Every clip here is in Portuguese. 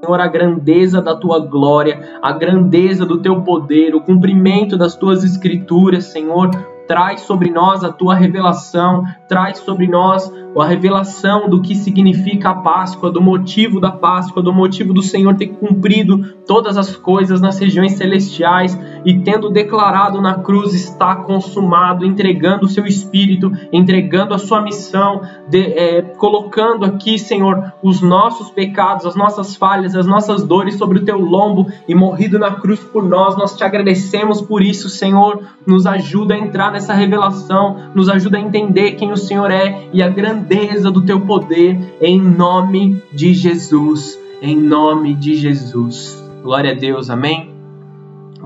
Senhor, a grandeza da tua glória, a grandeza do teu poder, o cumprimento das tuas escrituras, Senhor. Traz sobre nós a tua revelação, traz sobre nós a revelação do que significa a Páscoa, do motivo da Páscoa, do motivo do Senhor ter cumprido todas as coisas nas regiões celestiais e tendo declarado na cruz está consumado, entregando o seu espírito, entregando a sua missão, de, é, colocando aqui, Senhor, os nossos pecados, as nossas falhas, as nossas dores sobre o teu lombo e morrido na cruz por nós. Nós te agradecemos por isso, Senhor. Nos ajuda a entrar nessa revelação, nos ajuda a entender quem o Senhor é e a grandeza do teu poder, em nome de Jesus. Em nome de Jesus. Glória a Deus, amém?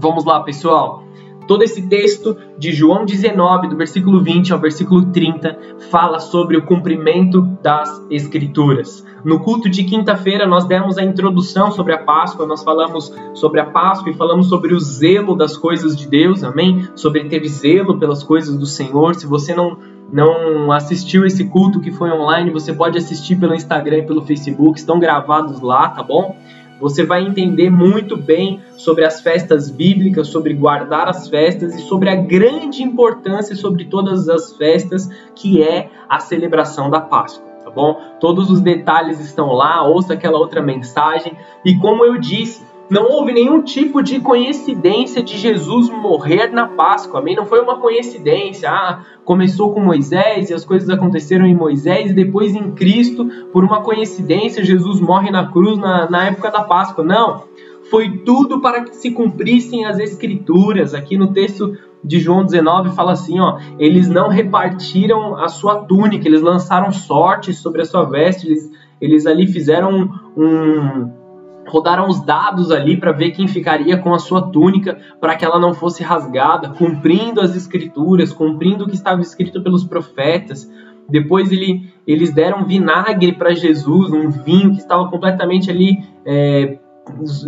Vamos lá, pessoal. Todo esse texto de João 19, do versículo 20 ao versículo 30, fala sobre o cumprimento das Escrituras. No culto de quinta-feira, nós demos a introdução sobre a Páscoa, nós falamos sobre a Páscoa e falamos sobre o zelo das coisas de Deus, amém? Sobre ter zelo pelas coisas do Senhor. Se você não não assistiu esse culto que foi online, você pode assistir pelo Instagram e pelo Facebook, estão gravados lá, tá bom? Você vai entender muito bem sobre as festas bíblicas, sobre guardar as festas e sobre a grande importância sobre todas as festas que é a celebração da Páscoa, tá bom? Todos os detalhes estão lá, ouça aquela outra mensagem e como eu disse, não houve nenhum tipo de coincidência de Jesus morrer na Páscoa. Amém? Não foi uma coincidência. Ah, começou com Moisés e as coisas aconteceram em Moisés e depois em Cristo, por uma coincidência, Jesus morre na cruz na, na época da Páscoa. Não. Foi tudo para que se cumprissem as Escrituras. Aqui no texto de João 19 fala assim, ó, eles não repartiram a sua túnica, eles lançaram sorte sobre a sua veste, eles, eles ali fizeram um rodaram os dados ali para ver quem ficaria com a sua túnica para que ela não fosse rasgada, cumprindo as escrituras, cumprindo o que estava escrito pelos profetas. Depois ele, eles deram vinagre para Jesus, um vinho que estava completamente ali é,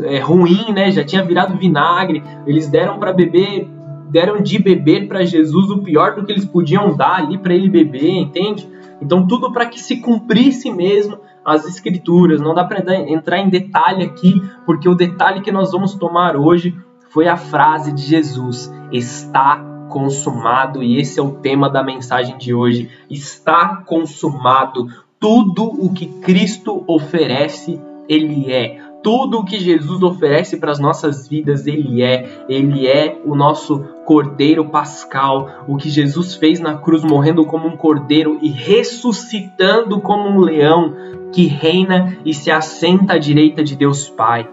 é, ruim, né? Já tinha virado vinagre. Eles deram para beber, deram de beber para Jesus o pior do que eles podiam dar ali para ele beber, entende? Então tudo para que se cumprisse mesmo as escrituras. Não dá para entrar em detalhe aqui, porque o detalhe que nós vamos tomar hoje foi a frase de Jesus: está consumado, e esse é o tema da mensagem de hoje. Está consumado. Tudo o que Cristo oferece, ele é tudo o que Jesus oferece para as nossas vidas, Ele é. Ele é o nosso Cordeiro Pascal, o que Jesus fez na cruz, morrendo como um cordeiro e ressuscitando como um leão que reina e se assenta à direita de Deus Pai.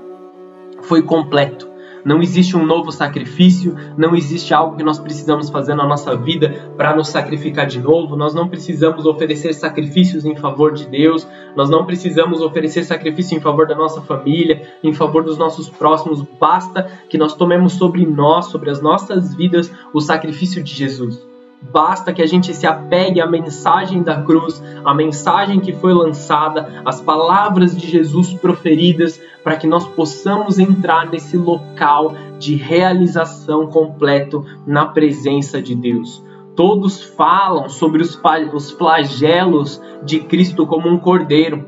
Foi completo. Não existe um novo sacrifício, não existe algo que nós precisamos fazer na nossa vida para nos sacrificar de novo. Nós não precisamos oferecer sacrifícios em favor de Deus, nós não precisamos oferecer sacrifício em favor da nossa família, em favor dos nossos próximos. Basta que nós tomemos sobre nós, sobre as nossas vidas, o sacrifício de Jesus. Basta que a gente se apegue à mensagem da cruz, à mensagem que foi lançada, às palavras de Jesus proferidas, para que nós possamos entrar nesse local de realização completo na presença de Deus. Todos falam sobre os, flagelos de Cristo como um cordeiro.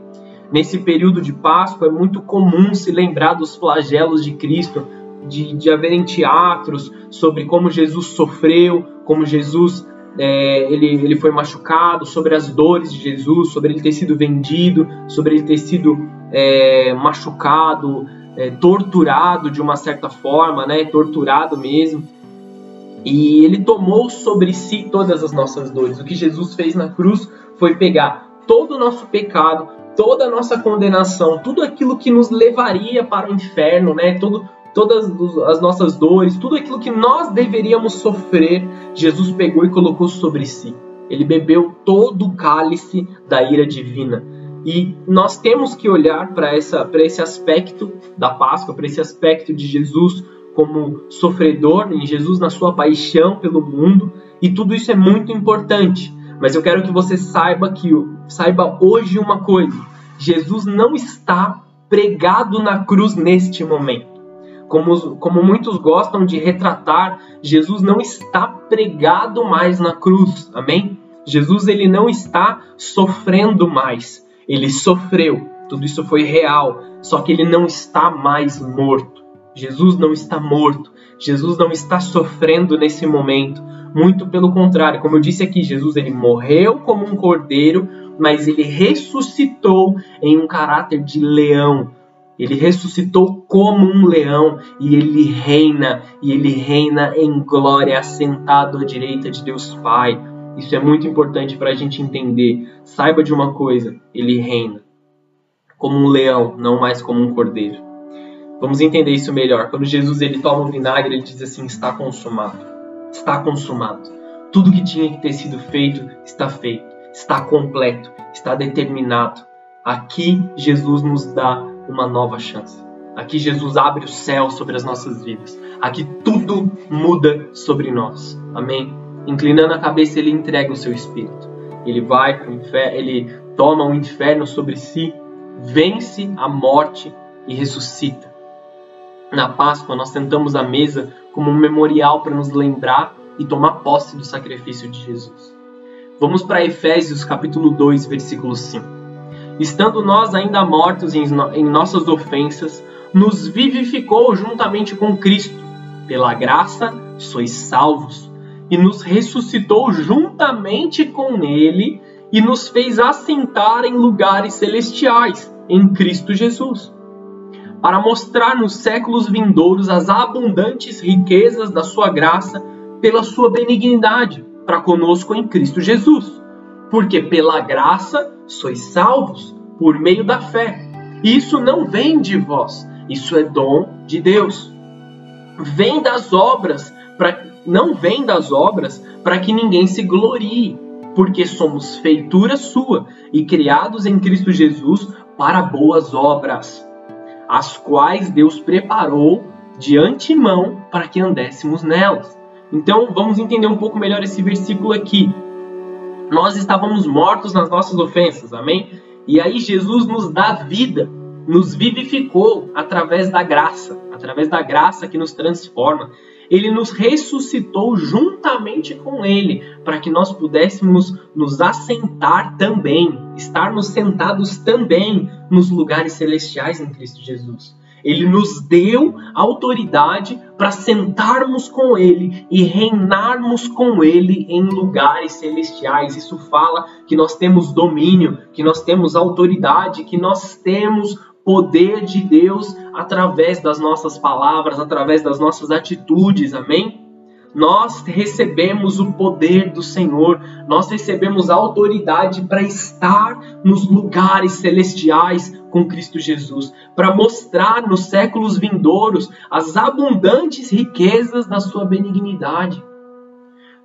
Nesse período de Páscoa é muito comum se lembrar dos flagelos de Cristo, de, de haverem teatros sobre como Jesus sofreu, como Jesus é, ele, ele foi machucado, sobre as dores de Jesus, sobre ele ter sido vendido, sobre ele ter sido é, machucado, é, torturado de uma certa forma, né, torturado mesmo. E ele tomou sobre si todas as nossas dores. O que Jesus fez na cruz foi pegar todo o nosso pecado, toda a nossa condenação, tudo aquilo que nos levaria para o inferno, né? Todo, todas as nossas dores, tudo aquilo que nós deveríamos sofrer, Jesus pegou e colocou sobre si. Ele bebeu todo o cálice da ira divina. E nós temos que olhar para esse aspecto da Páscoa, para esse aspecto de Jesus como sofredor, em Jesus na sua paixão pelo mundo, e tudo isso é muito importante. Mas eu quero que você saiba que saiba hoje uma coisa: Jesus não está pregado na cruz neste momento como, como muitos gostam de retratar, Jesus não está pregado mais na cruz, amém? Jesus ele não está sofrendo mais, ele sofreu, tudo isso foi real, só que ele não está mais morto. Jesus não está morto. Jesus não está sofrendo nesse momento. Muito pelo contrário, como eu disse aqui, Jesus ele morreu como um cordeiro, mas ele ressuscitou em um caráter de leão. Ele ressuscitou como um leão e ele reina, e ele reina em glória, assentado à direita de Deus Pai. Isso é muito importante para a gente entender. Saiba de uma coisa: ele reina como um leão, não mais como um cordeiro. Vamos entender isso melhor. Quando Jesus ele toma o vinagre, ele diz assim: está consumado. Está consumado. Tudo que tinha que ter sido feito está feito. Está completo. Está determinado. Aqui Jesus nos dá uma nova chance. Aqui Jesus abre o céu sobre as nossas vidas. Aqui tudo muda sobre nós. Amém? Inclinando a cabeça, ele entrega o seu espírito. Ele vai inferno, ele toma o inferno sobre si, vence a morte e ressuscita. Na Páscoa, nós sentamos à mesa como um memorial para nos lembrar e tomar posse do sacrifício de Jesus. Vamos para Efésios capítulo 2, versículo 5. Estando nós ainda mortos em, nossas ofensas, nos vivificou juntamente com Cristo. Pela graça sois salvos e nos ressuscitou juntamente com Ele e nos fez assentar em lugares celestiais em Cristo Jesus, para mostrar nos séculos vindouros as abundantes riquezas da Sua graça pela Sua benignidade para conosco em Cristo Jesus. Porque pela graça sois salvos por meio da fé. Isso não vem de vós, isso é dom de Deus. Vem das obras para não vem das obras para que ninguém se glorie, porque somos feitura sua e criados em Cristo Jesus para boas obras, as quais Deus preparou de antemão para que andéssemos nelas. Então vamos entender um pouco melhor esse versículo aqui. Nós estávamos mortos nas nossas ofensas, amém? E aí Jesus nos dá vida, nos vivificou através da graça, através da graça que nos transforma ele nos ressuscitou juntamente com ele, para que nós pudéssemos nos assentar também, estarmos sentados também nos lugares celestiais em Cristo Jesus. Ele nos deu autoridade para sentarmos com Ele e reinarmos com Ele em lugares celestiais. Isso fala que nós temos domínio, que nós temos autoridade, que nós temos poder de Deus através das nossas palavras, através das nossas atitudes, amém? Nós recebemos o poder do Senhor, nós recebemos a autoridade para estar nos lugares celestiais com Cristo Jesus, para mostrar nos séculos vindouros as abundantes riquezas da sua benignidade,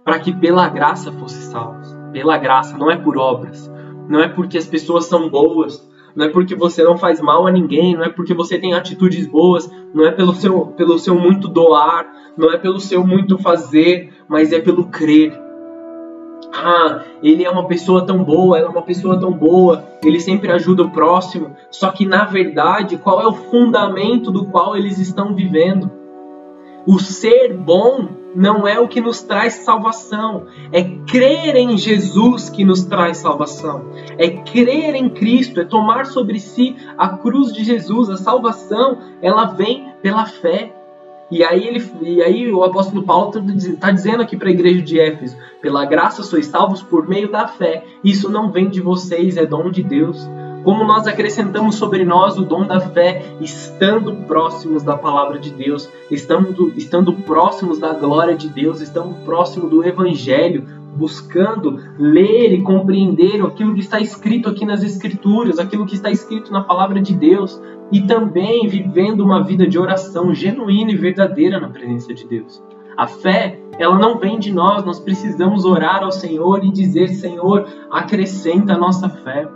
para que pela graça fosse salvos. Pela graça, não é por obras, não é porque as pessoas são boas, não é porque você não faz mal a ninguém, não é porque você tem atitudes boas, não é pelo seu, pelo seu muito doar, não é pelo seu muito fazer, mas é pelo crer. Ah, ele é uma pessoa tão boa, ela é uma pessoa tão boa, ele sempre ajuda o próximo. Só que na verdade, qual é o fundamento do qual eles estão vivendo? O ser bom não é o que nos traz salvação, é crer em Jesus que nos traz salvação, é crer em Cristo, é tomar sobre si a cruz de Jesus. A salvação, ela vem pela fé. E aí, ele, e aí o apóstolo Paulo está tá dizendo aqui para a igreja de Éfeso: pela graça sois salvos por meio da fé. Isso não vem de vocês, é dom de Deus como nós acrescentamos sobre nós o dom da fé, estando próximos da palavra de Deus, estando, estando próximos da glória de Deus, estando próximos do Evangelho, buscando ler e compreender aquilo que está escrito aqui nas Escrituras, aquilo que está escrito na palavra de Deus, e também vivendo uma vida de oração genuína e verdadeira na presença de Deus. A fé, ela não vem de nós, nós precisamos orar ao Senhor e dizer: Senhor, acrescenta a nossa fé.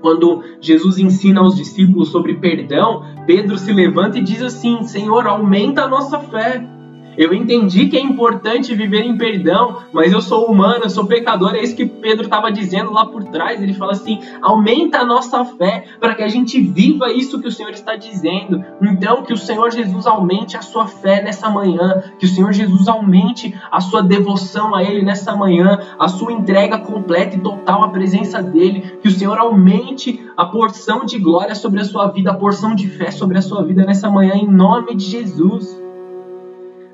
Quando Jesus ensina aos discípulos sobre perdão, Pedro se levanta e diz assim: Senhor, aumenta a nossa fé. Eu entendi que é importante viver em perdão, mas eu sou humano, eu sou pecador. É isso que Pedro estava dizendo lá por trás. Ele fala assim: aumenta a nossa fé para que a gente viva isso que o Senhor está dizendo. Então, que o Senhor Jesus aumente a sua fé nessa manhã, que o Senhor Jesus aumente a sua devoção a Ele nessa manhã, a sua entrega completa e total à presença dEle, que o Senhor aumente a porção de glória sobre a sua vida, a porção de fé sobre a sua vida nessa manhã, em nome de Jesus.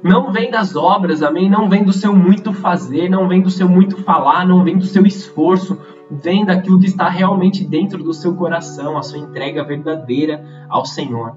Não vem das obras, amém? Não vem do seu muito fazer, não vem do seu muito falar, não vem do seu esforço, vem daquilo que está realmente dentro do seu coração, a sua entrega verdadeira ao Senhor.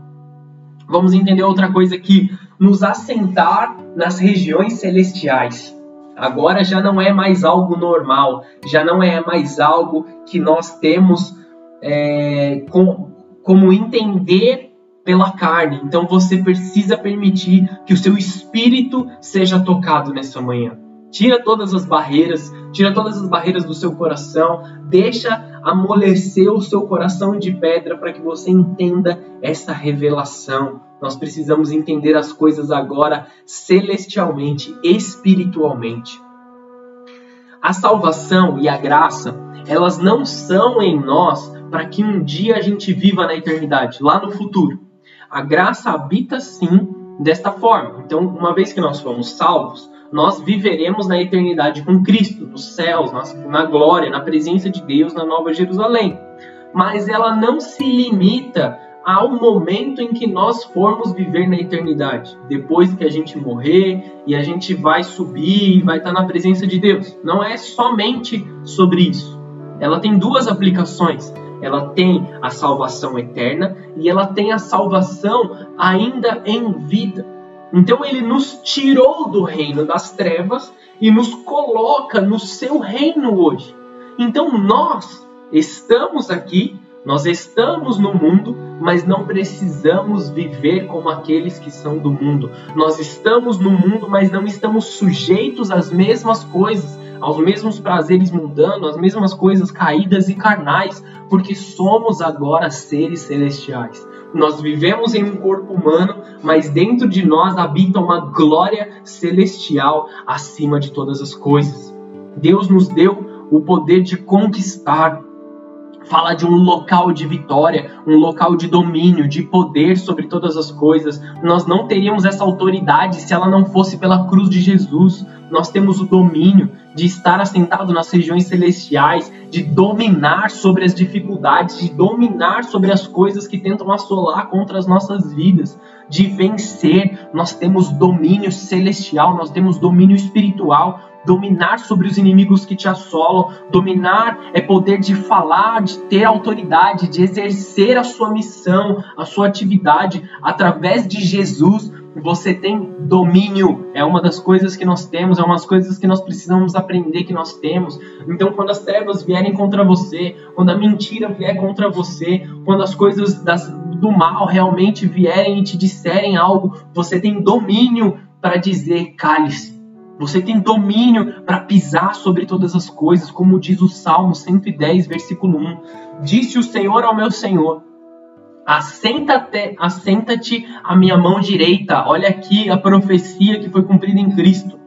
Vamos entender outra coisa aqui: nos assentar nas regiões celestiais. Agora já não é mais algo normal, já não é mais algo que nós temos é, com, como entender pela carne. Então você precisa permitir que o seu espírito seja tocado nessa manhã. Tira todas as barreiras, tira todas as barreiras do seu coração, deixa amolecer o seu coração de pedra para que você entenda essa revelação. Nós precisamos entender as coisas agora celestialmente, espiritualmente. A salvação e a graça, elas não são em nós para que um dia a gente viva na eternidade, lá no futuro. A graça habita sim desta forma. Então, uma vez que nós fomos salvos, nós viveremos na eternidade com Cristo, nos céus, na glória, na presença de Deus, na Nova Jerusalém. Mas ela não se limita ao momento em que nós formos viver na eternidade, depois que a gente morrer e a gente vai subir e vai estar na presença de Deus. Não é somente sobre isso. Ela tem duas aplicações ela tem a salvação eterna e ela tem a salvação ainda em vida. Então ele nos tirou do reino das trevas e nos coloca no seu reino hoje. Então nós estamos aqui, nós estamos no mundo, mas não precisamos viver como aqueles que são do mundo. Nós estamos no mundo, mas não estamos sujeitos às mesmas coisas aos mesmos prazeres mundanos, às mesmas coisas caídas e carnais, porque somos agora seres celestiais. Nós vivemos em um corpo humano, mas dentro de nós habita uma glória celestial acima de todas as coisas. Deus nos deu o poder de conquistar, fala de um local de vitória, um local de domínio, de poder sobre todas as coisas. Nós não teríamos essa autoridade se ela não fosse pela cruz de Jesus. Nós temos o domínio de estar assentado nas regiões celestiais, de dominar sobre as dificuldades, de dominar sobre as coisas que tentam assolar contra as nossas vidas, de vencer. Nós temos domínio celestial, nós temos domínio espiritual dominar sobre os inimigos que te assolam. Dominar é poder de falar, de ter autoridade, de exercer a sua missão, a sua atividade através de Jesus. Você tem domínio, é uma das coisas que nós temos, é uma das coisas que nós precisamos aprender que nós temos. Então, quando as trevas vierem contra você, quando a mentira vier contra você, quando as coisas das, do mal realmente vierem e te disserem algo, você tem domínio para dizer: cale-se você tem domínio para pisar sobre todas as coisas, como diz o Salmo 110, versículo 1. Disse o Senhor ao meu Senhor: Assenta-te assenta à minha mão direita. Olha aqui a profecia que foi cumprida em Cristo.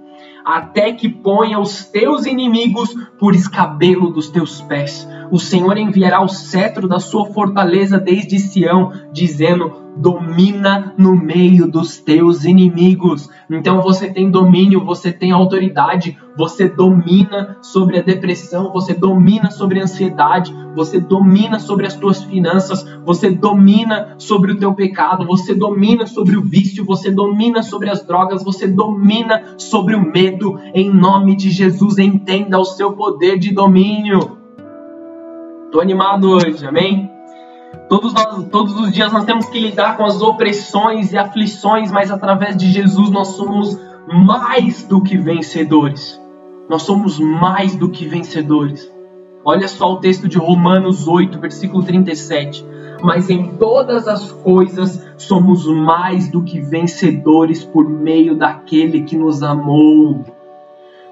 Até que ponha os teus inimigos por escabelo dos teus pés. O Senhor enviará o cetro da sua fortaleza desde Sião, dizendo: domina no meio dos teus inimigos. Então você tem domínio, você tem autoridade, você domina sobre a depressão, você domina sobre a ansiedade, você domina sobre as tuas finanças, você domina sobre o teu pecado, você domina sobre o vício, você domina sobre as drogas, você domina sobre o medo. Em nome de Jesus, entenda o seu poder de domínio. Tô animado hoje, amém? Todos, nós, todos os dias nós temos que lidar com as opressões e aflições, mas através de Jesus nós somos mais do que vencedores. Nós somos mais do que vencedores. Olha só o texto de Romanos 8, versículo 37. Mas em todas as coisas somos mais do que vencedores por meio daquele que nos amou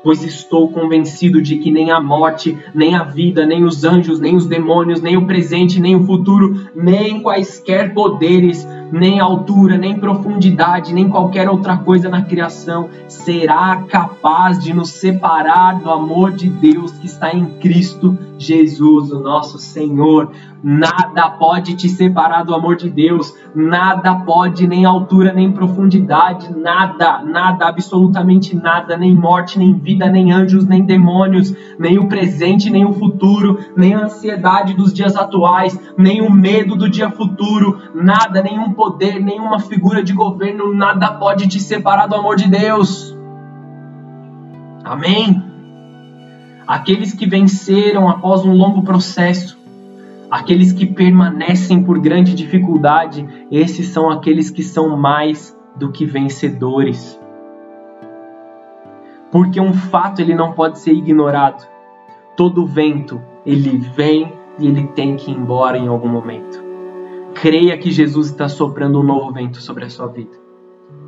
pois estou convencido de que nem a morte, nem a vida, nem os anjos, nem os demônios, nem o presente, nem o futuro, nem quaisquer poderes, nem altura, nem profundidade, nem qualquer outra coisa na criação será capaz de nos separar do amor de Deus que está em Cristo Jesus, o nosso Senhor. Nada pode te separar do amor de Deus, nada pode, nem altura, nem profundidade, nada, nada, absolutamente nada, nem morte, nem vida, nem anjos, nem demônios, nem o presente, nem o futuro, nem a ansiedade dos dias atuais, nem o medo do dia futuro, nada, nenhum poder, nenhuma figura de governo, nada pode te separar do amor de Deus. Amém? Aqueles que venceram após um longo processo, aqueles que permanecem por grande dificuldade, esses são aqueles que são mais do que vencedores. Porque um fato ele não pode ser ignorado. Todo vento, ele vem e ele tem que ir embora em algum momento. Creia que Jesus está soprando um novo vento sobre a sua vida.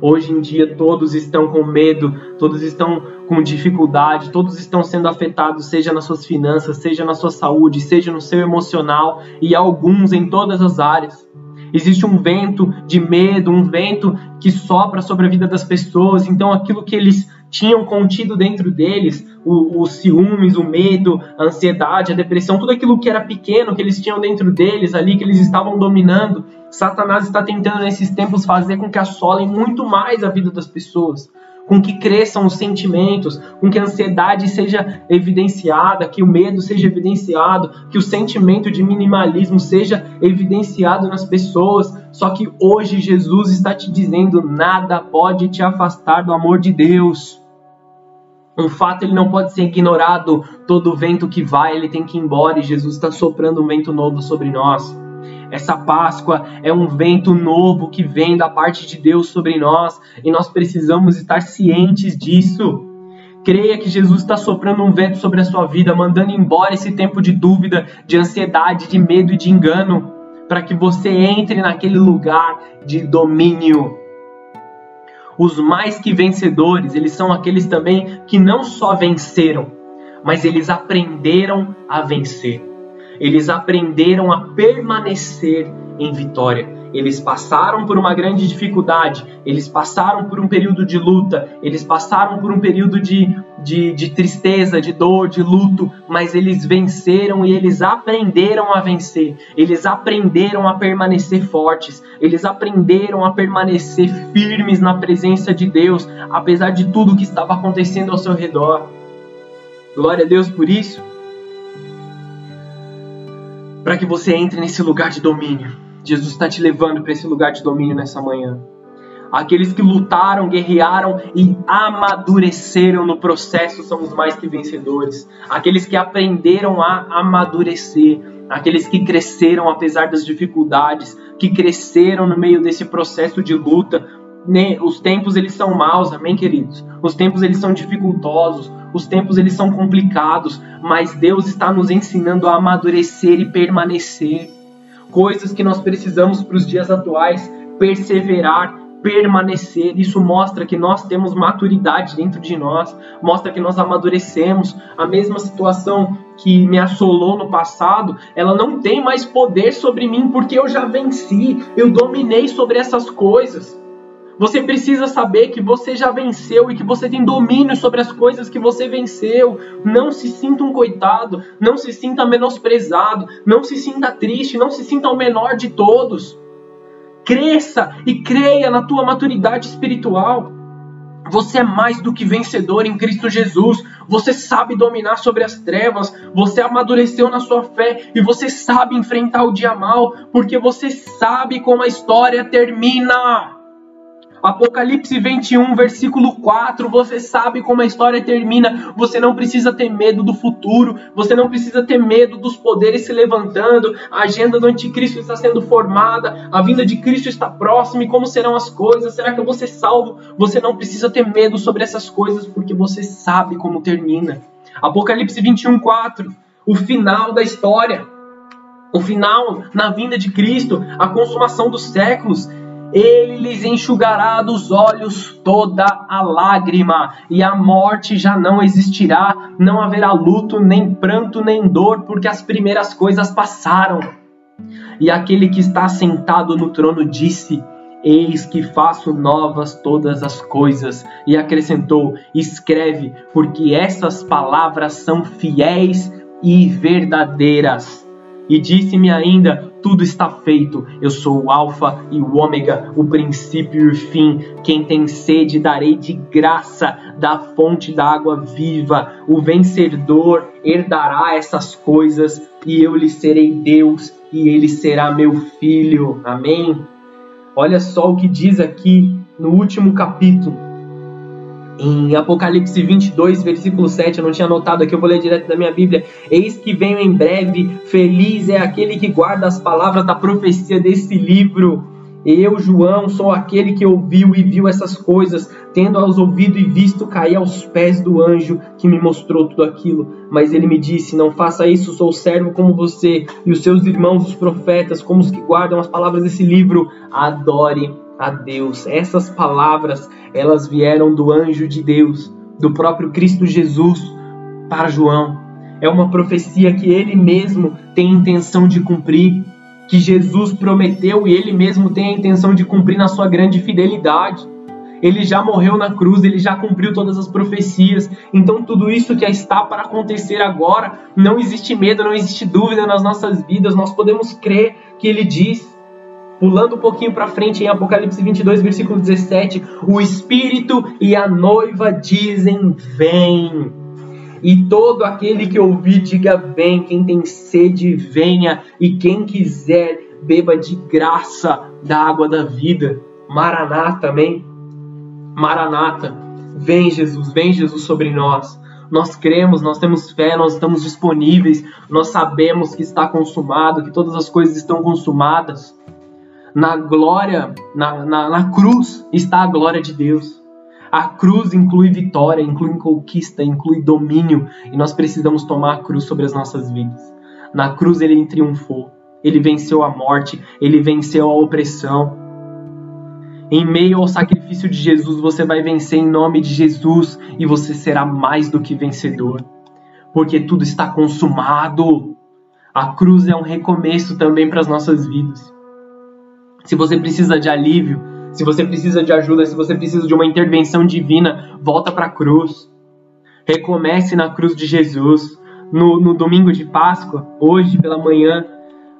Hoje em dia todos estão com medo, todos estão com dificuldade, todos estão sendo afetados, seja nas suas finanças, seja na sua saúde, seja no seu emocional e alguns em todas as áreas. Existe um vento de medo, um vento que sopra sobre a vida das pessoas, então aquilo que eles tinham contido dentro deles, os ciúmes, o medo, a ansiedade, a depressão, tudo aquilo que era pequeno que eles tinham dentro deles ali, que eles estavam dominando, Satanás está tentando nesses tempos fazer com que assolem muito mais a vida das pessoas, com que cresçam os sentimentos, com que a ansiedade seja evidenciada, que o medo seja evidenciado, que o sentimento de minimalismo seja evidenciado nas pessoas. Só que hoje Jesus está te dizendo: nada pode te afastar do amor de Deus. Um fato ele não pode ser ignorado. Todo vento que vai, ele tem que ir embora e Jesus está soprando um vento novo sobre nós. Essa Páscoa é um vento novo que vem da parte de Deus sobre nós e nós precisamos estar cientes disso. Creia que Jesus está soprando um vento sobre a sua vida, mandando embora esse tempo de dúvida, de ansiedade, de medo e de engano, para que você entre naquele lugar de domínio. Os mais que vencedores, eles são aqueles também que não só venceram, mas eles aprenderam a vencer. Eles aprenderam a permanecer em vitória. Eles passaram por uma grande dificuldade, eles passaram por um período de luta, eles passaram por um período de, de, de, tristeza, de dor, de luto, mas eles venceram e eles aprenderam a vencer, eles aprenderam a permanecer fortes, eles aprenderam a permanecer firmes na presença de Deus, apesar de tudo que estava acontecendo ao seu redor. Glória a Deus por isso. Para que você entre nesse lugar de domínio Jesus está te levando para esse lugar de domínio nessa manhã. Aqueles que lutaram, guerrearam e amadureceram no processo são os mais que vencedores. Aqueles que aprenderam a amadurecer, aqueles que cresceram apesar das dificuldades, que cresceram no meio desse processo de luta. Os tempos eles são maus, amém, queridos? Os tempos eles são dificultosos, os tempos eles são complicados, mas Deus está nos ensinando a amadurecer e permanecer coisas que nós precisamos para os dias atuais, perseverar, permanecer. Isso mostra que nós temos maturidade dentro de nós, mostra que nós amadurecemos. A mesma situação que me assolou no passado, ela não tem mais poder sobre mim porque eu já venci, eu dominei sobre essas coisas. Você precisa saber que você já venceu e que você tem domínio sobre as coisas que você venceu. Não se sinta um coitado, não se sinta menosprezado, não se sinta triste, não se sinta o menor de todos. Cresça e creia na tua maturidade espiritual. Você é mais do que vencedor em Cristo Jesus. Você sabe dominar sobre as trevas. Você amadureceu na sua fé e você sabe enfrentar o dia mal, porque você sabe como a história termina. Apocalipse 21, versículo 4, você sabe como a história termina. Você não precisa ter medo do futuro, você não precisa ter medo dos poderes se levantando. A agenda do anticristo está sendo formada, a vinda de Cristo está próxima. E como serão as coisas? Será que eu vou ser salvo? Você não precisa ter medo sobre essas coisas, porque você sabe como termina. Apocalipse 21, 4, o final da história. O final na vinda de Cristo, a consumação dos séculos. Ele lhes enxugará dos olhos toda a lágrima, e a morte já não existirá, não haverá luto, nem pranto, nem dor, porque as primeiras coisas passaram. E aquele que está sentado no trono disse: Eis que faço novas todas as coisas. E acrescentou: Escreve, porque essas palavras são fiéis e verdadeiras. E disse-me ainda: Tudo está feito. Eu sou o Alfa e o Ômega, o princípio e o fim. Quem tem sede, darei de graça da fonte da água viva. O vencedor herdará essas coisas, e eu lhe serei Deus, e ele será meu filho. Amém. Olha só o que diz aqui no último capítulo em Apocalipse 22, versículo 7, eu não tinha anotado aqui, eu vou ler direto da minha Bíblia. Eis que venho em breve, feliz é aquele que guarda as palavras da profecia desse livro. Eu, João, sou aquele que ouviu e viu essas coisas, tendo aos ouvido e visto cair aos pés do anjo que me mostrou tudo aquilo. Mas ele me disse: Não faça isso, sou servo como você e os seus irmãos, os profetas, como os que guardam as palavras desse livro. Adore a Deus. Essas palavras, elas vieram do anjo de Deus, do próprio Cristo Jesus para João. É uma profecia que ele mesmo tem intenção de cumprir, que Jesus prometeu e ele mesmo tem a intenção de cumprir na sua grande fidelidade. Ele já morreu na cruz, ele já cumpriu todas as profecias. Então, tudo isso que está para acontecer agora, não existe medo, não existe dúvida nas nossas vidas. Nós podemos crer que ele diz Pulando um pouquinho para frente em Apocalipse 22, versículo 17, o Espírito e a noiva dizem: Vem. E todo aquele que ouvir, diga: Vem. Quem tem sede, venha. E quem quiser, beba de graça da água da vida. Maranata, amém? Maranata. Vem, Jesus, vem, Jesus, sobre nós. Nós cremos, nós temos fé, nós estamos disponíveis, nós sabemos que está consumado, que todas as coisas estão consumadas na glória, na, na, na cruz, está a glória de Deus. A cruz inclui vitória, inclui conquista, inclui domínio, e nós precisamos tomar a cruz sobre as nossas vidas. Na cruz ele triunfou, ele venceu a morte, ele venceu a opressão. Em meio ao sacrifício de Jesus, você vai vencer em nome de Jesus e você será mais do que vencedor, porque tudo está consumado. A cruz é um recomeço também para as nossas vidas. Se você precisa de alívio, se você precisa de ajuda, se você precisa de uma intervenção divina, volta para a cruz. Recomece na cruz de Jesus. No, no domingo de Páscoa, hoje pela manhã,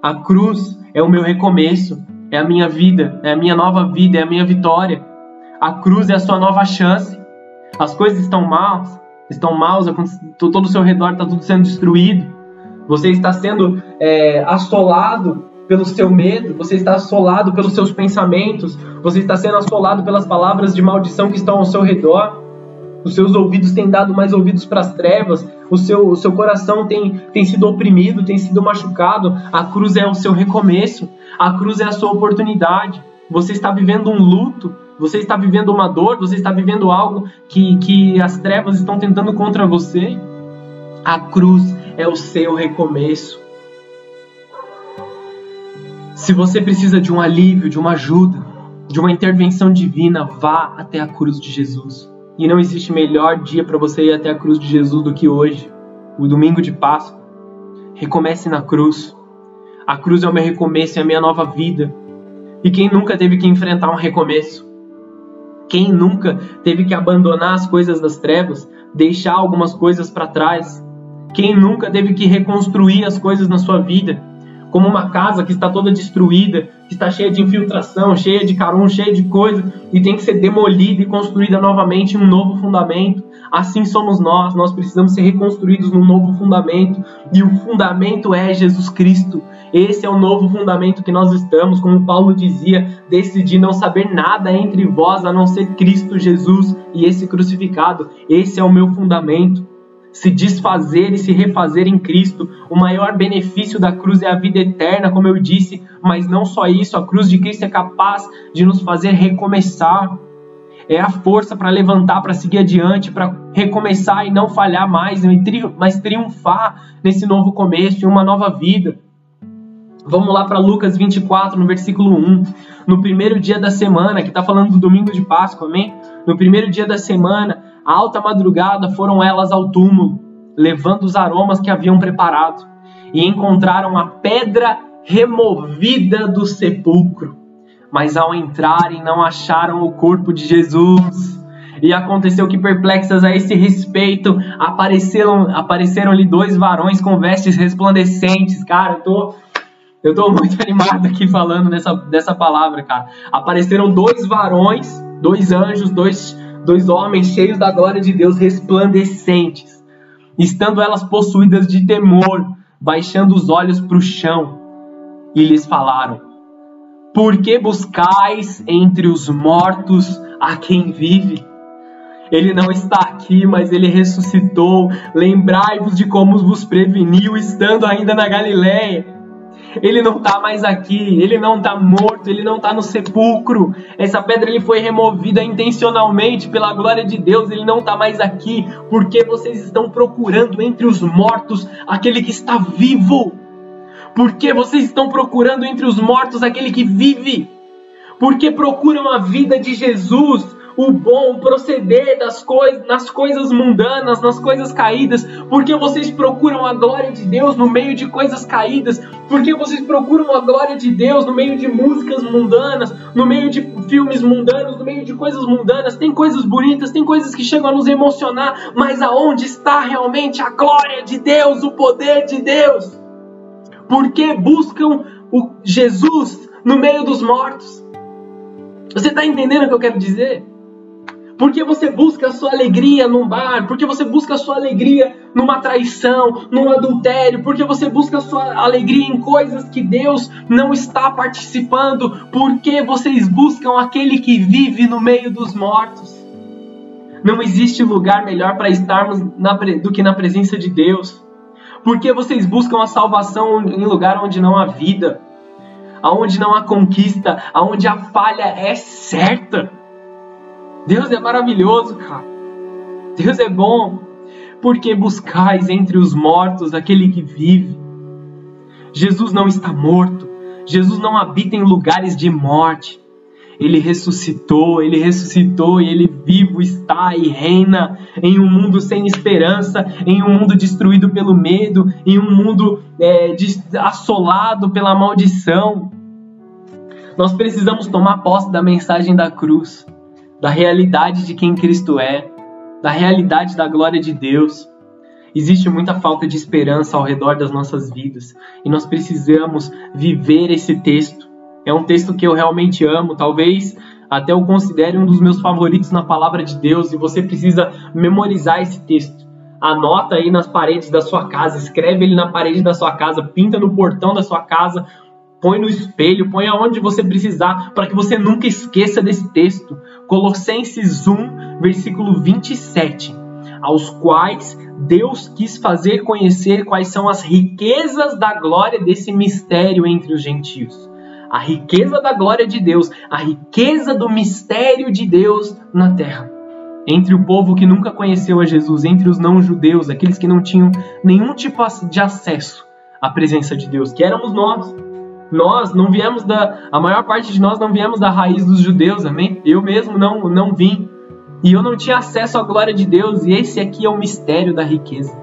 a cruz é o meu recomeço, é a minha vida, é a minha nova vida, é a minha vitória. A cruz é a sua nova chance. As coisas estão maus, estão maus, todo o seu redor está tudo sendo destruído. Você está sendo é, assolado pelo seu medo, você está assolado pelos seus pensamentos, você está sendo assolado pelas palavras de maldição que estão ao seu redor. Os seus ouvidos têm dado mais ouvidos para as trevas, o seu, o seu coração tem, tem sido oprimido, tem sido machucado. A cruz é o seu recomeço, a cruz é a sua oportunidade. Você está vivendo um luto, você está vivendo uma dor, você está vivendo algo que, que as trevas estão tentando contra você. A cruz é o seu recomeço. Se você precisa de um alívio, de uma ajuda, de uma intervenção divina, vá até a cruz de Jesus. E não existe melhor dia para você ir até a cruz de Jesus do que hoje, o domingo de Páscoa. Recomece na cruz. A cruz é o meu recomeço, é a minha nova vida. E quem nunca teve que enfrentar um recomeço? Quem nunca teve que abandonar as coisas das trevas, deixar algumas coisas para trás? Quem nunca teve que reconstruir as coisas na sua vida? Como uma casa que está toda destruída, que está cheia de infiltração, cheia de carão, cheia de coisa, e tem que ser demolida e construída novamente em um novo fundamento. Assim somos nós, nós precisamos ser reconstruídos num novo fundamento, e o fundamento é Jesus Cristo. Esse é o novo fundamento que nós estamos, como Paulo dizia, decidi não saber nada entre vós a não ser Cristo Jesus e esse crucificado. Esse é o meu fundamento se desfazer e se refazer em Cristo. O maior benefício da cruz é a vida eterna, como eu disse, mas não só isso, a cruz de Cristo é capaz de nos fazer recomeçar. É a força para levantar, para seguir adiante, para recomeçar e não falhar mais, mas triunfar nesse novo começo, em uma nova vida. Vamos lá para Lucas 24, no versículo 1. No primeiro dia da semana, que está falando do domingo de Páscoa, amém? No primeiro dia da semana, alta madrugada foram elas ao túmulo, levando os aromas que haviam preparado, e encontraram a pedra removida do sepulcro. Mas ao entrarem, não acharam o corpo de Jesus. E aconteceu que, perplexas a esse respeito, apareceram, apareceram-lhe dois varões com vestes resplandecentes. Cara, eu tô, eu tô muito animado aqui falando dessa, dessa palavra, cara. Apareceram dois varões, dois anjos, dois, dois homens cheios da glória de Deus, resplandecentes. Estando elas possuídas de temor, baixando os olhos para o chão, e lhes falaram: Por que buscais entre os mortos a quem vive? Ele não está aqui, mas ele ressuscitou. Lembrai-vos de como vos preveniu estando ainda na Galiléia. Ele não está mais aqui, ele não está morto, ele não está no sepulcro. Essa pedra ele foi removida intencionalmente pela glória de Deus, ele não está mais aqui, porque vocês estão procurando entre os mortos aquele que está vivo. Porque vocês estão procurando entre os mortos aquele que vive. Porque procuram a vida de Jesus o bom proceder das coisas, nas coisas mundanas, nas coisas caídas, porque vocês procuram a glória de Deus no meio de coisas caídas, porque vocês procuram a glória de Deus no meio de músicas mundanas, no meio de filmes mundanos, no meio de coisas mundanas. Tem coisas bonitas, tem coisas que chegam a nos emocionar, mas aonde está realmente a glória de Deus, o poder de Deus? Porque buscam o Jesus no meio dos mortos. Você está entendendo o que eu quero dizer? Porque você busca a sua alegria num bar, porque você busca a sua alegria numa traição, num adultério, porque você busca a sua alegria em coisas que Deus não está participando, porque vocês buscam aquele que vive no meio dos mortos. Não existe lugar melhor para estarmos na, do que na presença de Deus. Porque vocês buscam a salvação em lugar onde não há vida, aonde não há conquista, aonde a falha é certa. Deus é maravilhoso, cara. Deus é bom. Porque buscais entre os mortos aquele que vive. Jesus não está morto. Jesus não habita em lugares de morte. Ele ressuscitou, ele ressuscitou e ele vivo está e reina em um mundo sem esperança, em um mundo destruído pelo medo, em um mundo é, assolado pela maldição. Nós precisamos tomar posse da mensagem da cruz da realidade de quem Cristo é, da realidade da glória de Deus. Existe muita falta de esperança ao redor das nossas vidas e nós precisamos viver esse texto. É um texto que eu realmente amo, talvez até eu considere um dos meus favoritos na palavra de Deus e você precisa memorizar esse texto. Anota aí nas paredes da sua casa, escreve ele na parede da sua casa, pinta no portão da sua casa, põe no espelho, põe aonde você precisar, para que você nunca esqueça desse texto. Colossenses 1, versículo 27, aos quais Deus quis fazer conhecer quais são as riquezas da glória desse mistério entre os gentios. A riqueza da glória de Deus, a riqueza do mistério de Deus na terra. Entre o povo que nunca conheceu a Jesus, entre os não-judeus, aqueles que não tinham nenhum tipo de acesso à presença de Deus, que éramos nós. Nós não viemos da. A maior parte de nós não viemos da raiz dos judeus, amém? Eu mesmo não, não vim. E eu não tinha acesso à glória de Deus, e esse aqui é o mistério da riqueza.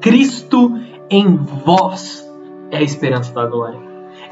Cristo em vós é a esperança da glória.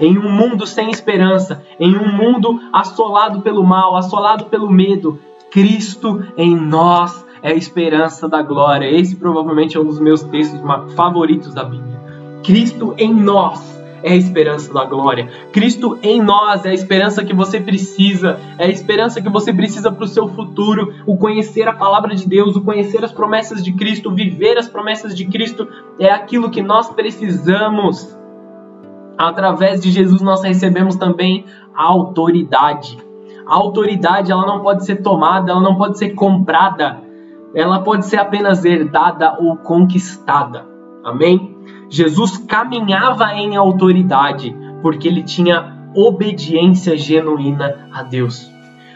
Em um mundo sem esperança, em um mundo assolado pelo mal, assolado pelo medo, Cristo em nós é a esperança da glória. Esse provavelmente é um dos meus textos favoritos da Bíblia. Cristo em nós é a esperança da glória. Cristo em nós é a esperança que você precisa, é a esperança que você precisa para o seu futuro. O conhecer a palavra de Deus, o conhecer as promessas de Cristo, viver as promessas de Cristo é aquilo que nós precisamos. Através de Jesus nós recebemos também a autoridade. A autoridade ela não pode ser tomada, ela não pode ser comprada. Ela pode ser apenas herdada ou conquistada. Amém? Jesus caminhava em autoridade porque ele tinha obediência genuína a Deus.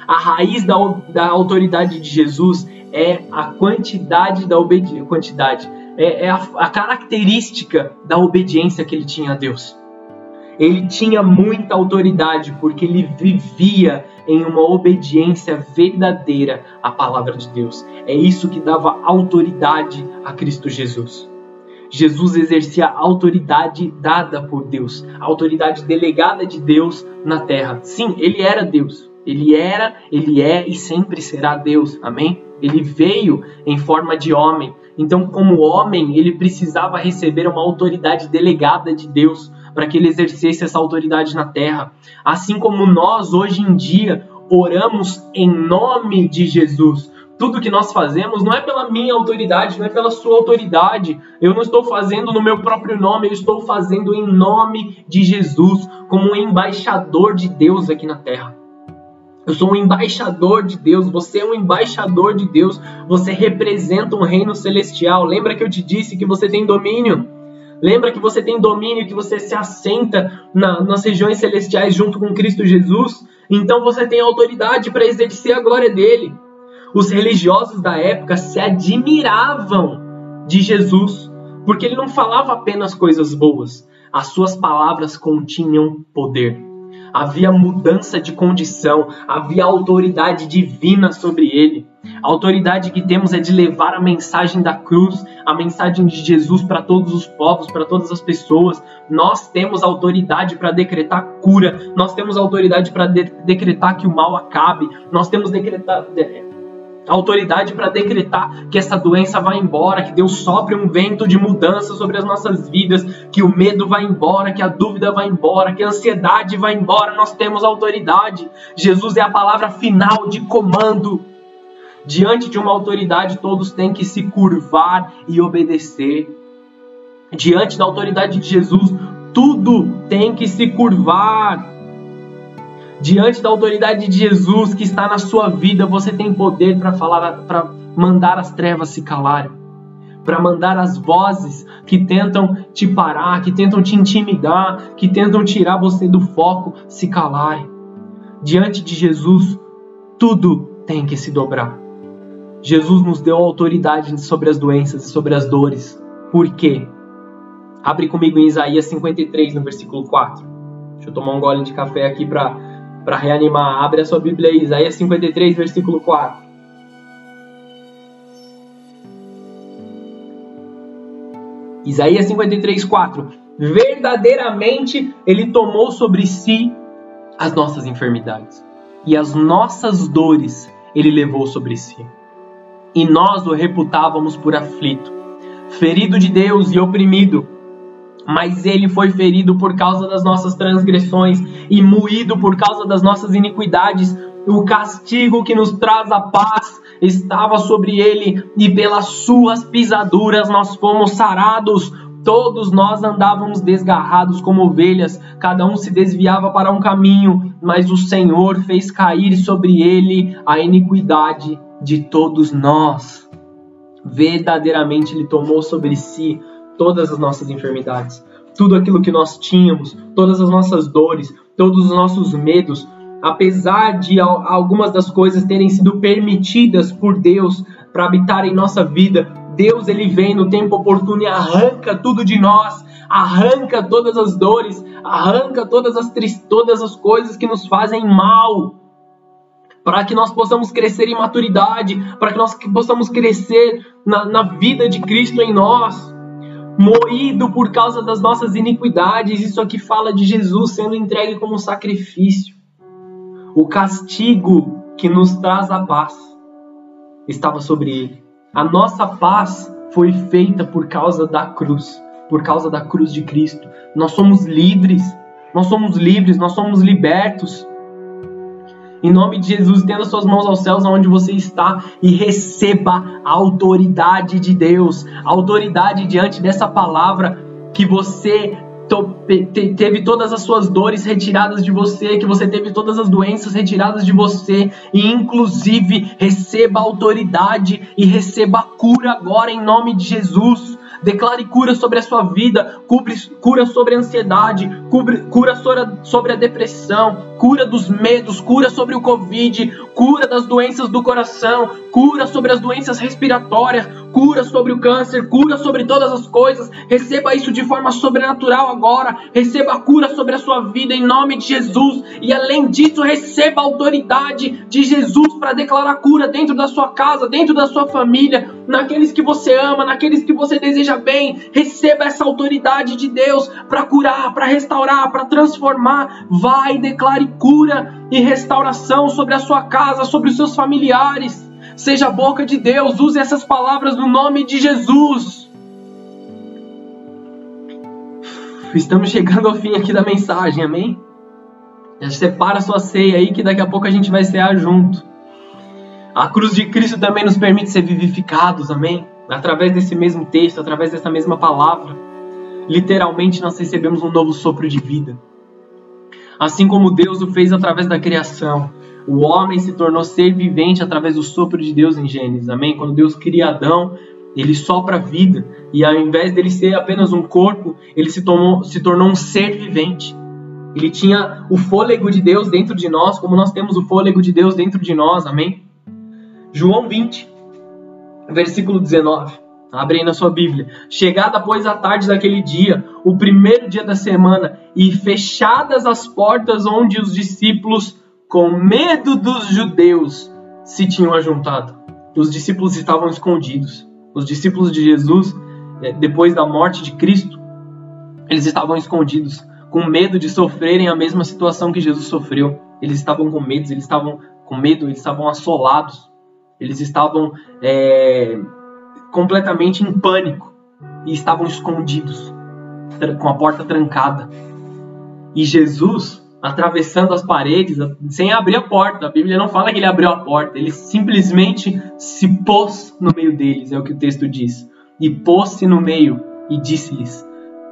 A raiz da, da autoridade de Jesus é a quantidade da obediência, quantidade, é, é a, a característica da obediência que ele tinha a Deus. Ele tinha muita autoridade porque ele vivia em uma obediência verdadeira à palavra de Deus. É isso que dava autoridade a Cristo Jesus. Jesus exercia a autoridade dada por Deus, a autoridade delegada de Deus na terra. Sim, ele era Deus. Ele era, ele é e sempre será Deus. Amém? Ele veio em forma de homem. Então, como homem, ele precisava receber uma autoridade delegada de Deus para que ele exercesse essa autoridade na terra. Assim como nós hoje em dia oramos em nome de Jesus. Tudo que nós fazemos não é pela minha autoridade, não é pela sua autoridade. Eu não estou fazendo no meu próprio nome, eu estou fazendo em nome de Jesus, como um embaixador de Deus aqui na terra. Eu sou um embaixador de Deus, você é um embaixador de Deus, você representa um reino celestial. Lembra que eu te disse que você tem domínio? Lembra que você tem domínio, que você se assenta na, nas regiões celestiais junto com Cristo Jesus? Então você tem autoridade para exercer a glória dele. Os religiosos da época se admiravam de Jesus, porque ele não falava apenas coisas boas, as suas palavras continham poder havia mudança de condição, havia autoridade divina sobre ele. A autoridade que temos é de levar a mensagem da cruz, a mensagem de Jesus para todos os povos, para todas as pessoas. Nós temos autoridade para decretar cura, nós temos autoridade para de decretar que o mal acabe, nós temos decretar, autoridade para decretar que essa doença vai embora, que Deus sopre um vento de mudança sobre as nossas vidas, que o medo vai embora, que a dúvida vai embora, que a ansiedade vai embora. Nós temos autoridade. Jesus é a palavra final de comando. Diante de uma autoridade, todos têm que se curvar e obedecer. Diante da autoridade de Jesus, tudo tem que se curvar diante da autoridade de Jesus que está na sua vida, você tem poder para falar, para mandar as trevas se calarem, para mandar as vozes que tentam te parar, que tentam te intimidar, que tentam tirar você do foco se calarem. Diante de Jesus, tudo tem que se dobrar. Jesus nos deu autoridade sobre as doenças e sobre as dores. Por quê? Abre comigo em Isaías 53, no versículo 4. Deixa eu tomar um gole de café aqui para para reanimar. Abre a sua Bíblia aí, Isaías 53, versículo 4. Isaías 53, 4. Verdadeiramente ele tomou sobre si as nossas enfermidades e as nossas dores ele levou sobre si. E nós o reputávamos por aflito, ferido de Deus e oprimido mas ele foi ferido por causa das nossas transgressões e moído por causa das nossas iniquidades. O castigo que nos traz a paz estava sobre ele, e pelas suas pisaduras nós fomos sarados. Todos nós andávamos desgarrados como ovelhas, cada um se desviava para um caminho, mas o Senhor fez cair sobre ele a iniquidade de todos nós. Verdadeiramente ele tomou sobre si todas as nossas enfermidades, tudo aquilo que nós tínhamos, todas as nossas dores, todos os nossos medos, apesar de algumas das coisas terem sido permitidas por Deus para habitar em nossa vida, Deus ele vem no tempo oportuno e arranca tudo de nós, arranca todas as dores, arranca todas as todas as coisas que nos fazem mal, para que nós possamos crescer em maturidade, para que nós possamos crescer na, na vida de Cristo em nós moído por causa das nossas iniquidades. Isso aqui fala de Jesus sendo entregue como sacrifício. O castigo que nos traz a paz estava sobre ele. A nossa paz foi feita por causa da cruz, por causa da cruz de Cristo. Nós somos livres, nós somos livres, nós somos libertos. Em nome de Jesus, tenda suas mãos aos céus onde você está e receba a autoridade de Deus, a autoridade diante dessa palavra que você teve todas as suas dores retiradas de você, que você teve todas as doenças retiradas de você, e inclusive receba autoridade e receba cura agora em nome de Jesus. Declare cura sobre a sua vida, cura sobre a ansiedade, cura sobre a depressão, cura dos medos, cura sobre o Covid, cura das doenças do coração, cura sobre as doenças respiratórias, cura sobre o câncer, cura sobre todas as coisas. Receba isso de forma sobrenatural agora. Receba a cura sobre a sua vida em nome de Jesus. E além disso, receba a autoridade de Jesus para declarar cura dentro da sua casa, dentro da sua família, naqueles que você ama, naqueles que você deseja bem. Receba essa autoridade de Deus para curar, para restaurar, para transformar. Vai, declare cura e restauração sobre a sua casa, sobre os seus familiares. Seja a boca de Deus, use essas palavras no nome de Jesus. Estamos chegando ao fim aqui da mensagem, amém? Já separa sua ceia aí que daqui a pouco a gente vai cear junto. A cruz de Cristo também nos permite ser vivificados, amém? Através desse mesmo texto, através dessa mesma palavra, literalmente nós recebemos um novo sopro de vida. Assim como Deus o fez através da criação, o homem se tornou ser vivente através do sopro de Deus em Gênesis, amém? Quando Deus cria Adão, ele sopra a vida, e ao invés dele ser apenas um corpo, ele se, tomou, se tornou um ser vivente. Ele tinha o fôlego de Deus dentro de nós, como nós temos o fôlego de Deus dentro de nós, amém? João 20, versículo 19. Abre aí na sua Bíblia. Chegada, pois, a tarde daquele dia, o primeiro dia da semana, e fechadas as portas onde os discípulos, com medo dos judeus, se tinham ajuntado. Os discípulos estavam escondidos. Os discípulos de Jesus, eh, depois da morte de Cristo, eles estavam escondidos com medo de sofrerem a mesma situação que Jesus sofreu. Eles estavam com medo, eles estavam com medo, eles estavam assolados, eles estavam é, completamente em pânico e estavam escondidos, com a porta trancada. E Jesus, atravessando as paredes, sem abrir a porta, a Bíblia não fala que ele abriu a porta, ele simplesmente se pôs no meio deles, é o que o texto diz. E pôs-se no meio e disse-lhes: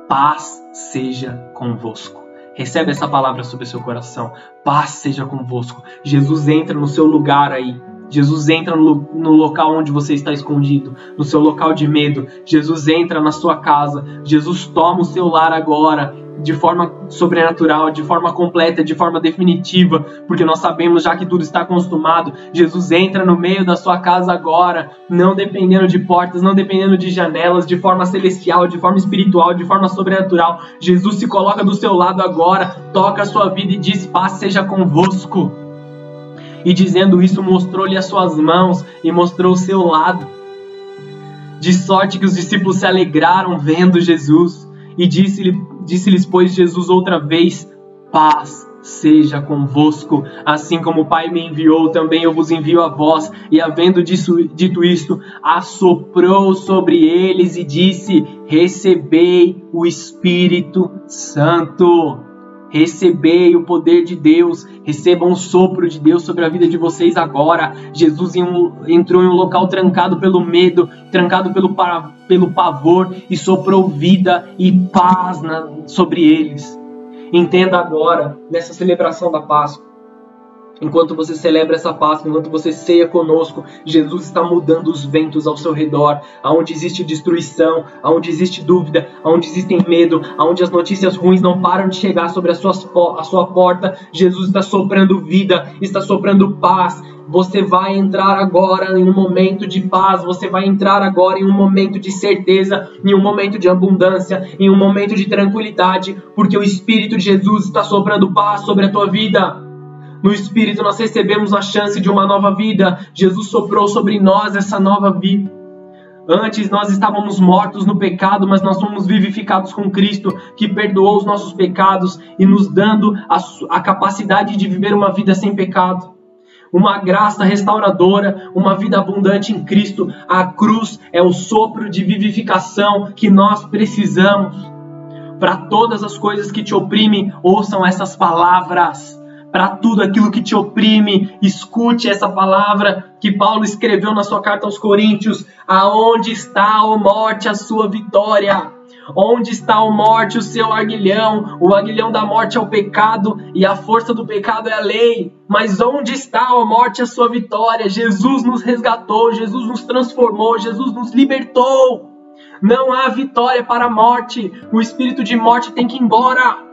Paz seja convosco. Recebe essa palavra sobre o seu coração. Paz seja convosco. Jesus entra no seu lugar aí. Jesus entra no, no, local onde você está escondido, no seu local de medo. Jesus entra na sua casa. Jesus toma o seu lar agora de forma sobrenatural, de forma completa, de forma definitiva, porque nós sabemos já que tudo está consumado. Jesus entra no meio da sua casa agora, não dependendo de portas, não dependendo de janelas, de forma celestial, de forma espiritual, de forma sobrenatural. Jesus se coloca do seu lado agora, toca a sua vida e diz: Paz seja convosco. E dizendo isso, mostrou-lhe as suas mãos e mostrou o seu lado. De sorte que os discípulos se alegraram vendo Jesus. E disse-lhes, disse pois, Jesus outra vez: Paz seja convosco. Assim como o Pai me enviou, também eu vos envio a vós. E havendo disso, dito isto, assoprou sobre eles e disse: Recebei o Espírito Santo recebei o poder de Deus, recebam o sopro de Deus sobre a vida de vocês agora. Jesus entrou em um local trancado pelo medo, trancado pelo, pelo pavor e soprou vida e paz na, sobre eles. Entenda agora, nessa celebração da Páscoa, Enquanto você celebra essa Páscoa, enquanto você ceia conosco, Jesus está mudando os ventos ao seu redor, aonde existe destruição, aonde existe dúvida, aonde existe medo, aonde as notícias ruins não param de chegar sobre a sua, a sua porta. Jesus está soprando vida, está soprando paz. Você vai entrar agora em um momento de paz, você vai entrar agora em um momento de certeza, em um momento de abundância, em um momento de tranquilidade, porque o Espírito de Jesus está soprando paz sobre a tua vida. No Espírito nós recebemos a chance de uma nova vida. Jesus soprou sobre nós essa nova vida. Antes nós estávamos mortos no pecado, mas nós somos vivificados com Cristo, que perdoou os nossos pecados e nos dando a, a capacidade de viver uma vida sem pecado. Uma graça restauradora, uma vida abundante em Cristo. A cruz é o sopro de vivificação que nós precisamos. Para todas as coisas que te oprimem, ouçam essas palavras para tudo aquilo que te oprime. Escute essa palavra que Paulo escreveu na sua carta aos Coríntios: Aonde está, ó morte, a sua vitória? Onde está a morte, o seu aguilhão? O aguilhão da morte é o pecado e a força do pecado é a lei. Mas onde está a morte, a sua vitória? Jesus nos resgatou, Jesus nos transformou, Jesus nos libertou. Não há vitória para a morte. O espírito de morte tem que ir embora.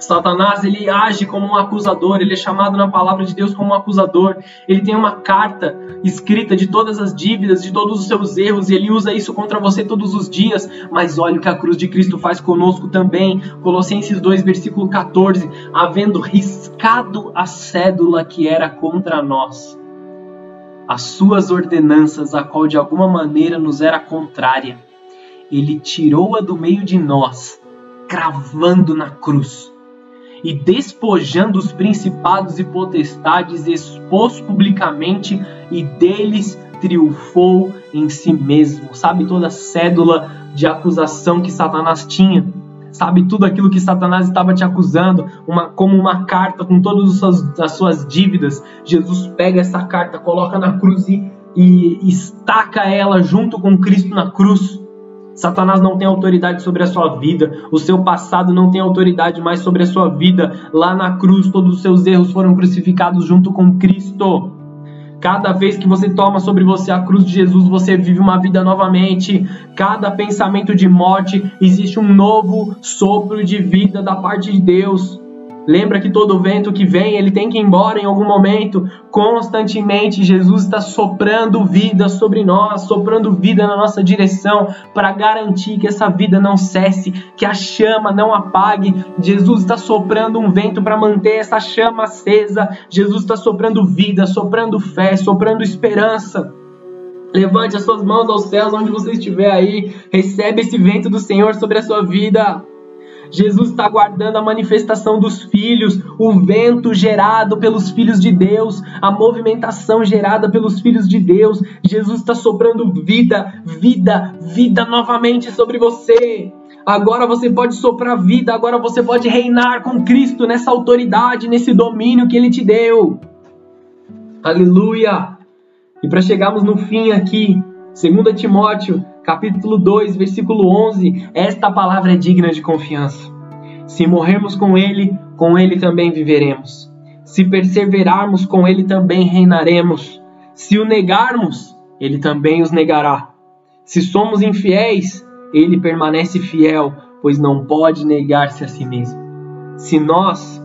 Satanás ele age como um acusador, ele é chamado na palavra de Deus como um acusador. Ele tem uma carta escrita de todas as dívidas, de todos os seus erros, e ele usa isso contra você todos os dias. Mas olha o que a cruz de Cristo faz conosco também. Colossenses 2, versículo 14: havendo riscado a cédula que era contra nós as suas ordenanças, a qual de alguma maneira nos era contrária. Ele tirou-a do meio de nós, cravando na cruz. E despojando os principados e potestades, expôs publicamente e deles triunfou em si mesmo. Sabe toda a cédula de acusação que Satanás tinha? Sabe tudo aquilo que Satanás estava te acusando, uma, como uma carta com todas as suas dívidas? Jesus pega essa carta, coloca na cruz e, e estaca ela junto com Cristo na cruz. Satanás não tem autoridade sobre a sua vida, o seu passado não tem autoridade mais sobre a sua vida. Lá na cruz, todos os seus erros foram crucificados junto com Cristo. Cada vez que você toma sobre você a cruz de Jesus, você vive uma vida novamente. Cada pensamento de morte, existe um novo sopro de vida da parte de Deus. Lembra que todo vento que vem, ele tem que ir embora em algum momento. Constantemente, Jesus está soprando vida sobre nós, soprando vida na nossa direção, para garantir que essa vida não cesse, que a chama não apague. Jesus está soprando um vento para manter essa chama acesa. Jesus está soprando vida, soprando fé, soprando esperança. Levante as suas mãos aos céus, onde você estiver aí. Recebe esse vento do Senhor sobre a sua vida. Jesus está guardando a manifestação dos filhos, o vento gerado pelos filhos de Deus, a movimentação gerada pelos filhos de Deus. Jesus está soprando vida, vida, vida novamente sobre você. Agora você pode soprar vida, agora você pode reinar com Cristo nessa autoridade, nesse domínio que Ele te deu. Aleluia! E para chegarmos no fim aqui, 2 Timóteo capítulo 2, versículo 11, esta palavra é digna de confiança. Se morrermos com ele, com ele também viveremos. Se perseverarmos com ele também reinaremos. Se o negarmos, ele também os negará. Se somos infiéis, ele permanece fiel, pois não pode negar-se a si mesmo. Se nós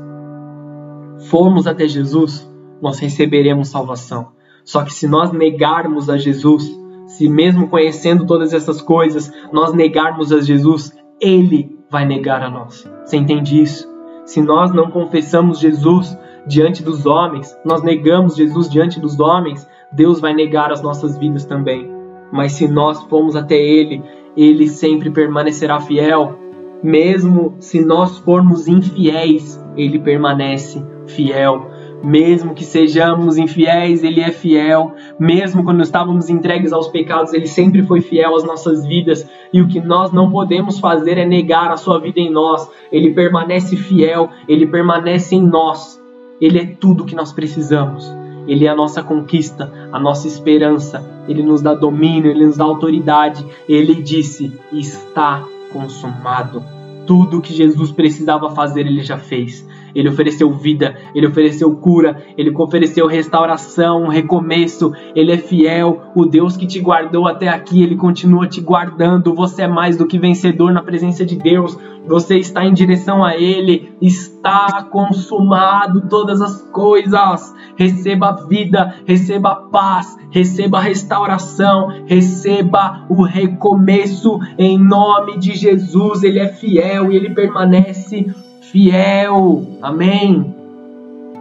formos até Jesus, nós receberemos salvação. Só que se nós negarmos a Jesus, se mesmo conhecendo todas essas coisas, nós negarmos a Jesus, ele vai negar a nós. Você entende isso? Se nós não confessamos Jesus diante dos homens, nós negamos Jesus diante dos homens, Deus vai negar as nossas vidas também. Mas se nós formos até Ele, Ele sempre permanecerá fiel. Mesmo se nós formos infiéis, Ele permanece fiel. Mesmo que sejamos infiéis, Ele é fiel. Mesmo quando estávamos entregues aos pecados, Ele sempre foi fiel às nossas vidas. E o que nós não podemos fazer é negar a Sua vida em nós. Ele permanece fiel, Ele permanece em nós. Ele é tudo que nós precisamos. Ele é a nossa conquista, a nossa esperança. Ele nos dá domínio, Ele nos dá autoridade. Ele disse: Está consumado. Tudo o que Jesus precisava fazer, Ele já fez ele ofereceu vida, ele ofereceu cura, ele ofereceu restauração, recomeço. Ele é fiel, o Deus que te guardou até aqui, ele continua te guardando. Você é mais do que vencedor na presença de Deus. Você está em direção a ele, está consumado todas as coisas. Receba vida, receba paz, receba restauração, receba o recomeço em nome de Jesus. Ele é fiel e ele permanece fiel. Amém.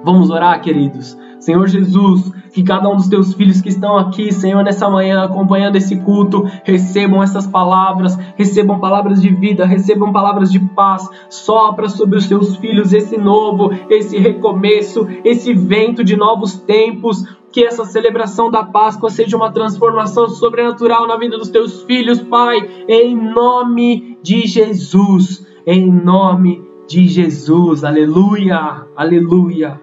Vamos orar, queridos. Senhor Jesus, que cada um dos teus filhos que estão aqui, Senhor, nessa manhã, acompanhando esse culto, recebam essas palavras, recebam palavras de vida, recebam palavras de paz. Sopra sobre os teus filhos esse novo, esse recomeço, esse vento de novos tempos. Que essa celebração da Páscoa seja uma transformação sobrenatural na vida dos teus filhos, Pai, em nome de Jesus. Em nome de Jesus. Aleluia, aleluia.